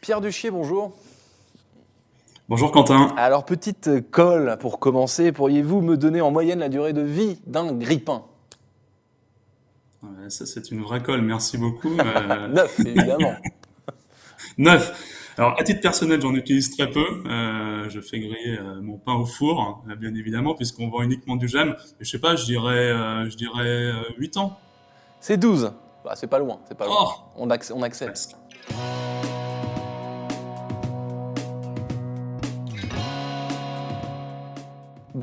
Pierre Duchier, bonjour. Bonjour Quentin. Alors, petite colle pour commencer, pourriez-vous me donner en moyenne la durée de vie d'un grippin? Ça, c'est une vraie colle, merci beaucoup. Euh, Neuf, évidemment. Neuf. Alors, à titre personnel, j'en utilise très peu. Euh, je fais griller euh, mon pain au four, hein, bien évidemment, puisqu'on vend uniquement du gemme. Mais je sais pas, je dirais, euh, je dirais euh, 8 ans. C'est 12. Bah, c'est pas loin, c'est pas loin. Oh On, acc- on accepte. Presque.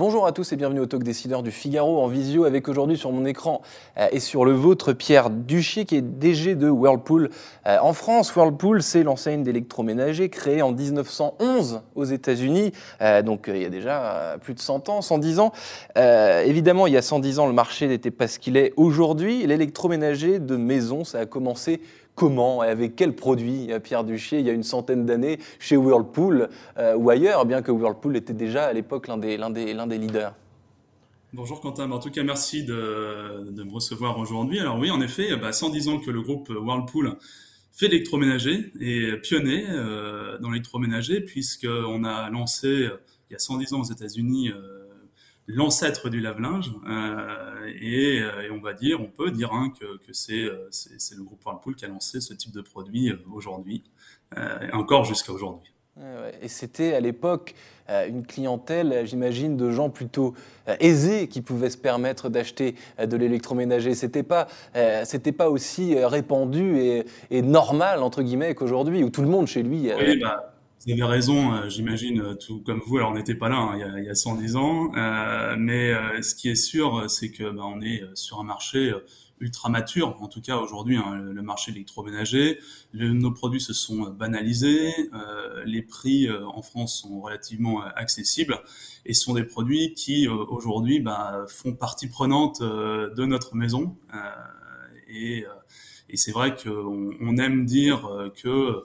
Bonjour à tous et bienvenue au Talk Décideur du Figaro en visio avec aujourd'hui sur mon écran euh, et sur le vôtre Pierre Duchier qui est DG de Whirlpool. Euh, en France, Whirlpool c'est l'enseigne d'électroménager créée en 1911 aux États-Unis, Euh, donc il y a déjà plus de 100 ans, 110 ans. Évidemment, il y a 110 ans, le marché n'était pas ce qu'il est aujourd'hui. L'électroménager de maison, ça a commencé comment et avec quels produits, euh, Pierre Duchier, il y a une centaine d'années chez Whirlpool euh, ou ailleurs, bien que Whirlpool était déjà à l'époque l'un des, leaders. Bonjour Quentin, en tout cas merci de, me recevoir aujourd'hui. Alors oui, en effet, bah, 110 ans que le groupe Whirlpool fait l'électroménager et pionnier euh, dans l'électroménager puisqu'on a lancé il y a 110 ans aux États-Unis l'ancêtre du lave-linge euh, et, euh, et on va dire, on peut dire hein, que, que c'est euh, c'est c'est le groupe Whirlpool qui a lancé ce type de produit aujourd'hui, euh, encore jusqu'à aujourd'hui. Et c'était à l'époque une clientèle, j'imagine, de gens plutôt aisés qui pouvaient se permettre d'acheter de l'électroménager. C'était pas, c'était pas aussi répandu et, et normal entre guillemets qu'aujourd'hui, où tout le monde chez lui. Oui, bah, vous avez raison, euh, j'imagine, euh, tout comme vous. Alors, on n'était pas là hein, il, y a, il y a 110 ans, euh, mais euh, ce qui est sûr, euh, c'est que bah, on est sur un marché ultra mature. En tout cas, aujourd'hui, hein, le, marché Le- nos produits se sont banalisés, les prix en France sont relativement accessibles, et ce sont des produits qui aujourd'hui bah, font partie prenante de notre maison. Et et c'est vrai qu'on on aime dire que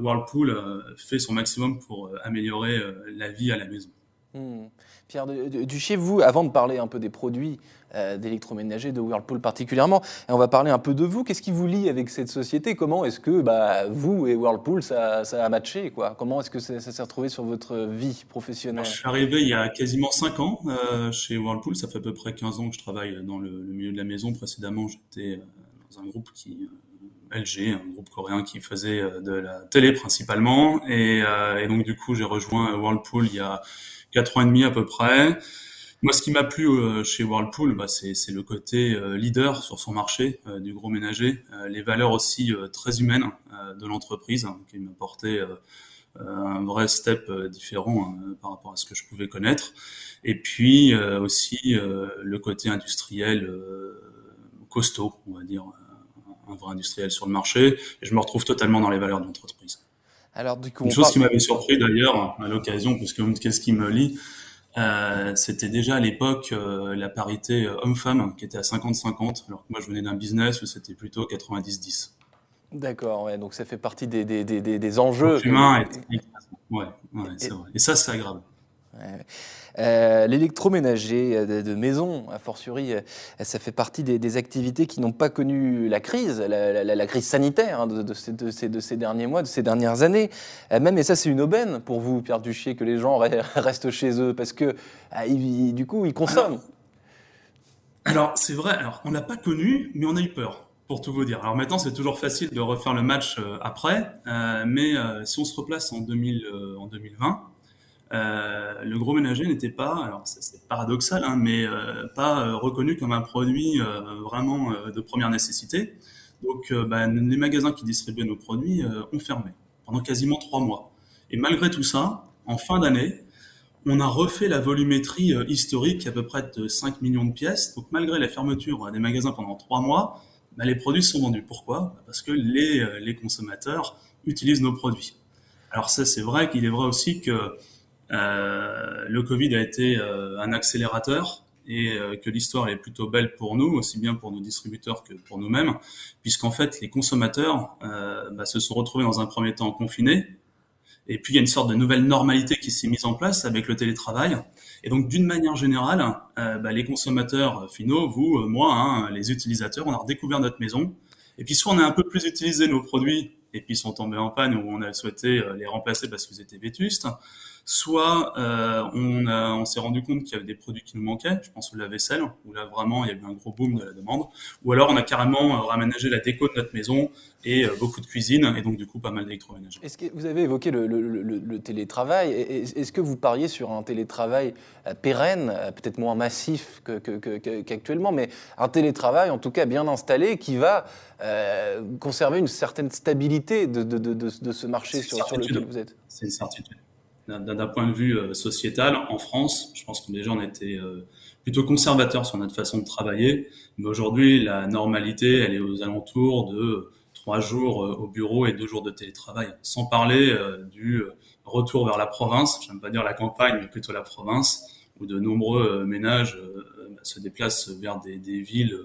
Whirlpool euh, fait son maximum pour euh, améliorer euh, la vie à la maison. Hmm. Pierre Du- Du- Duchier, vous, avant de parler un peu des produits euh, d'électroménager de Whirlpool particulièrement, et on va parler un peu de vous. Qu'est-ce qui vous lie avec cette société? Comment est-ce que bah, vous et Whirlpool, ça, ça a matché quoi? Comment est-ce que ça, ça s'est retrouvé sur votre vie professionnelle? Alors, je suis arrivé il y a quasiment 5 ans euh, chez Whirlpool. Ça fait à peu près 15 ans que je travaille dans le, le milieu de la maison. Précédemment, j'étais euh, dans un groupe qui euh, LG, un groupe coréen qui faisait euh, de la télé principalement. Et, euh, et donc du coup, j'ai rejoint Whirlpool il y a 4 ans et demi à peu près. Moi, ce qui m'a plu euh, chez Whirlpool, bah, c'est le côté euh, leader sur son marché euh, du gros ménager, euh, les valeurs aussi euh, très humaines euh, de l'entreprise hein, qui m'a apporté euh, euh, un vrai step euh, différent hein, par rapport à ce que je pouvais connaître. Et puis euh, aussi euh, le côté industriel euh, costaud, on va dire, euh, un vrai industriel sur le marché. Et je me retrouve totalement dans les valeurs de l'entreprise. Alors, du coup, Une chose parle- qui m'avait surpris d'ailleurs à l'occasion, parce que qu'est-ce qui me lie, euh, c'était déjà à l'époque euh, la parité euh, homme-femme qui était à 50-50, alors que moi je venais d'un business où c'était plutôt 90-10. D'accord, ouais, donc ça fait partie des, des, des, des- enjeux. L'humain est... Ouais, ouais c'est vrai. Et ça, c'est agréable. Ouais. Euh, L'électroménager euh, de, maison, a fortiori, euh, ça fait partie des, activités qui n'ont pas connu la crise, la, crise sanitaire hein, de, ces, de ces- de ces derniers mois, de ces dernières années. Euh, même, et ça, c'est une aubaine pour vous, Pierre Duchier, que les gens re- restent chez eux, parce que ah, du coup, ils consomment. Alors, c'est vrai, on l'a pas connu, mais on a eu peur, pour tout vous dire. Alors maintenant, c'est toujours facile de refaire le match euh, après, euh, mais euh, si on se replace en, 2000, euh, en 2020, euh, le gros ménager n'était pas, alors c'est- paradoxal, hein, mais euh, pas euh, reconnu comme un produit euh, vraiment euh, de première nécessité. Donc, bah, les magasins qui distribuaient nos produits ont fermé pendant quasiment trois mois. Et malgré tout ça, en fin d'année, on a refait la volumétrie historique à peu près de 5 millions de pièces. Donc malgré la fermeture des magasins pendant trois mois, bah, les produits sont vendus. Pourquoi? Bah, Parce que les, les consommateurs utilisent nos produits. Alors ça, c'est vrai qu'il est vrai aussi que le Covid a été euh, un accélérateur et euh, que l'histoire est plutôt belle pour nous, aussi bien pour nos distributeurs que pour nous-mêmes, puisqu'en fait les consommateurs bah, se sont retrouvés dans un premier temps confinés, et puis il y a une sorte de nouvelle normalité qui s'est mise en place avec le télétravail. Et donc d'une manière générale, bah, les consommateurs finaux, vous, moi, hein, les utilisateurs, on a redécouvert notre maison. Et puis soit on a un peu plus utilisé nos produits et puis ils sont tombés en panne ou on a souhaité les remplacer parce qu'ils étaient vétustes, soit euh, on, on s'est rendu compte qu'il y avait des produits qui nous manquaient, je pense au lave-vaisselle, où là vraiment il y a eu un gros boom de la demande, ou alors on a carrément euh, raménagé la déco de notre maison et euh, beaucoup de cuisine, et donc du coup pas mal d'électroménager. Est-ce que vous avez évoqué le, le, le, télétravail, est-ce que vous pariez sur un télétravail pérenne, peut-être moins massif qu'actuellement, mais un télétravail en tout cas bien installé qui va euh, conserver une certaine stabilité de, de, de, de ce marché sur, sur lequel vous êtes? C'est une certitude d'un point de vue euh, sociétal, en France, je pense que déjà on était euh, plutôt conservateur sur notre façon de travailler, mais aujourd'hui la normalité, elle est aux alentours de trois jours euh, au bureau et deux jours de télétravail, sans parler du retour vers la province, j'aime pas dire la campagne, mais plutôt la province, où de nombreux ménages se déplacent vers des, des villes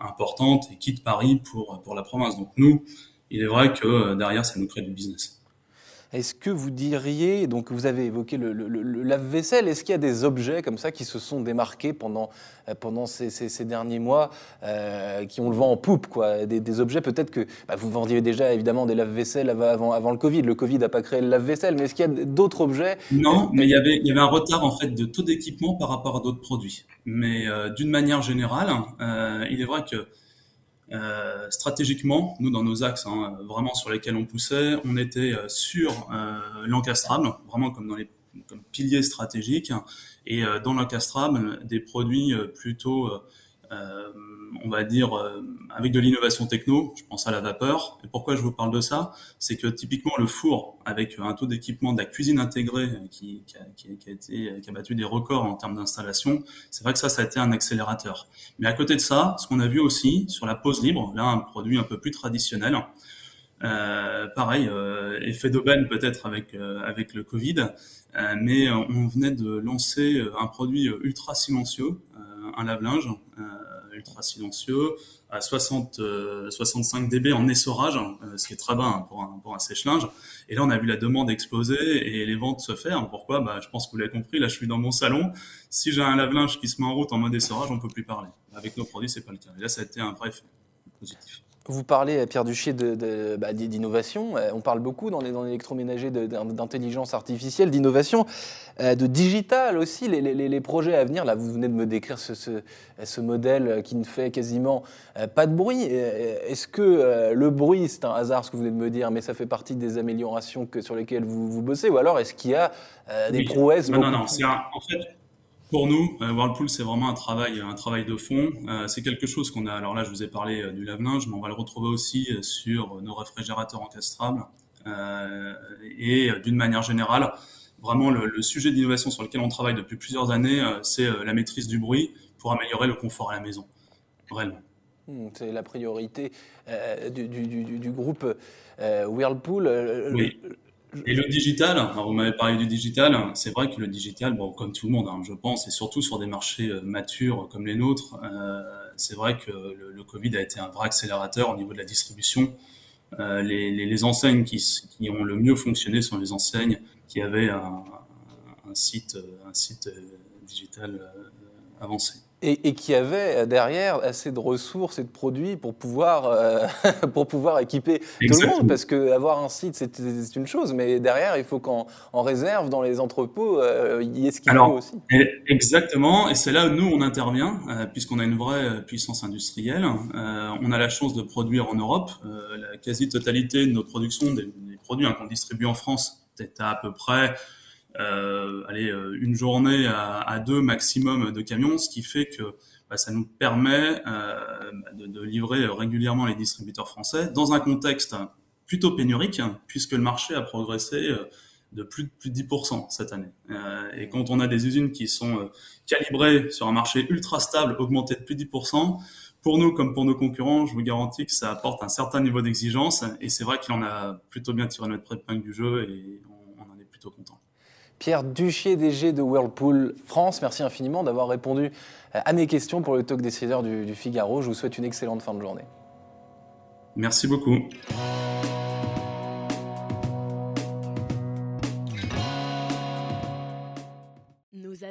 importantes et quittent Paris pour, pour la province. Donc nous, il est vrai que derrière, ça nous crée du business. Est-ce que vous diriez, donc vous avez évoqué le, lave-vaisselle, est-ce qu'il y a des objets comme ça qui se sont démarqués pendant, euh, pendant ces, derniers mois, euh, qui ont le vent en poupe quoi? Des, objets peut-être que bah, vous vendiez déjà évidemment des lave-vaisselle avant, avant le Covid. Le Covid n'a pas créé le lave-vaisselle, mais est-ce qu'il y a d'autres objets? Non, mais il y, avait, il y avait un retard en fait de taux d'équipement par rapport à d'autres produits. Mais euh, d'une manière générale, il est vrai que euh, stratégiquement, nous dans nos axes, hein, vraiment sur lesquels on poussait, on était euh, sur euh, l'encastrable, vraiment comme dans les comme piliers stratégiques, et dans l'encastrable des produits plutôt on va dire, euh, avec de l'innovation techno, je pense à la vapeur. Et pourquoi je vous parle de ça? C'est que typiquement le four, avec un taux d'équipement de la cuisine intégrée qui, a, battu des records en termes d'installation, c'est vrai que ça, ça a été un accélérateur. Mais à côté de ça, ce qu'on a vu aussi sur la pause libre, là un produit un peu plus traditionnel, euh, pareil, euh, effet d'aubaine peut-être avec euh, avec le Covid, euh, mais on venait de lancer un produit ultra silencieux, un lave-linge ultra silencieux, à 60, 65 dB en essorage, euh, ce qui est très bas hein, pour un, pour sèche-linge. Et là, on a vu la demande exploser et les ventes se faire. Pourquoi? Bah, Je pense que vous l'avez compris, là, je suis dans mon salon. Si j'ai un lave-linge qui se met en route en mode essorage, on peut plus parler. Avec nos produits, c'est pas le cas. Et là, ça a été un vrai effet positif. Vous parlez, Pierre Duchier, bah, d'innovation. Euh, on parle beaucoup dans l'électroménager d'intelligence artificielle, d'innovation, euh, de digital aussi. Les, projets à venir, là, vous venez de me décrire ce, modèle qui ne fait quasiment euh, pas de bruit. Est-ce que le bruit, c'est un hasard, ce que vous venez de me dire, mais ça fait partie des améliorations que, sur lesquelles vous, vous bossez? Ou alors est-ce qu'il y a des prouesses Non, non, non. en fait, pour nous, euh, Whirlpool, c'est vraiment un travail, un travail de fond. Euh, c'est quelque chose qu'on a. Alors là, je vous ai parlé euh, du lave-linge, mais on va le retrouver aussi sur nos réfrigérateurs encastrables. et d'une manière générale, vraiment le, sujet d'innovation sur lequel on travaille depuis plusieurs années, c'est la maîtrise du bruit pour améliorer le confort à la maison. Réellement. Hmm, c'est la priorité du, du, groupe Whirlpool. Oui. Et le digital, alors vous m'avez parlé du digital, c'est vrai que le digital, bon, comme tout le monde, hein, je pense, et surtout sur des marchés euh, matures comme les nôtres, euh, c'est vrai que le, Covid a été un vrai accélérateur au niveau de la distribution. Euh, les, enseignes qui, qui, ont le mieux fonctionné sont les enseignes qui avaient un, un site, un site euh, digital avancé et, qui avait euh, derrière assez de ressources et de produits pour pouvoir, euh, pour pouvoir équiper tout le monde. Parce qu'avoir un site, c'est une chose, mais derrière, il faut qu'en en réserve, dans les entrepôts, euh, il y ait ce qu'il faut aussi. Exactement, et c'est là où nous, on intervient, puisqu'on a une vraie puissance industrielle. on a la chance de produire en Europe. la quasi-totalité de nos productions, des, produits hein, qu'on distribue en France, peut-être à, à peu près allez, euh, une journée à, deux maximum de camions, ce qui fait que bah, ça nous permet euh, de, livrer régulièrement les distributeurs français dans un contexte plutôt pénurique, puisque le marché a progressé euh, de plus de, plus de 10% cette année. Euh, et quand on a des usines qui sont calibrées sur un marché ultra stable, augmenté de plus de 10%, pour nous comme pour nos concurrents, je vous garantis que ça apporte un certain niveau d'exigence. Et c'est vrai qu'il en a plutôt bien tiré notre épingle du jeu et on en est plutôt content. Pierre Duchier, DG de Whirlpool France, merci infiniment d'avoir répondu à mes questions pour le talk décideur du, du Figaro. Je vous souhaite une excellente fin de journée. Merci beaucoup.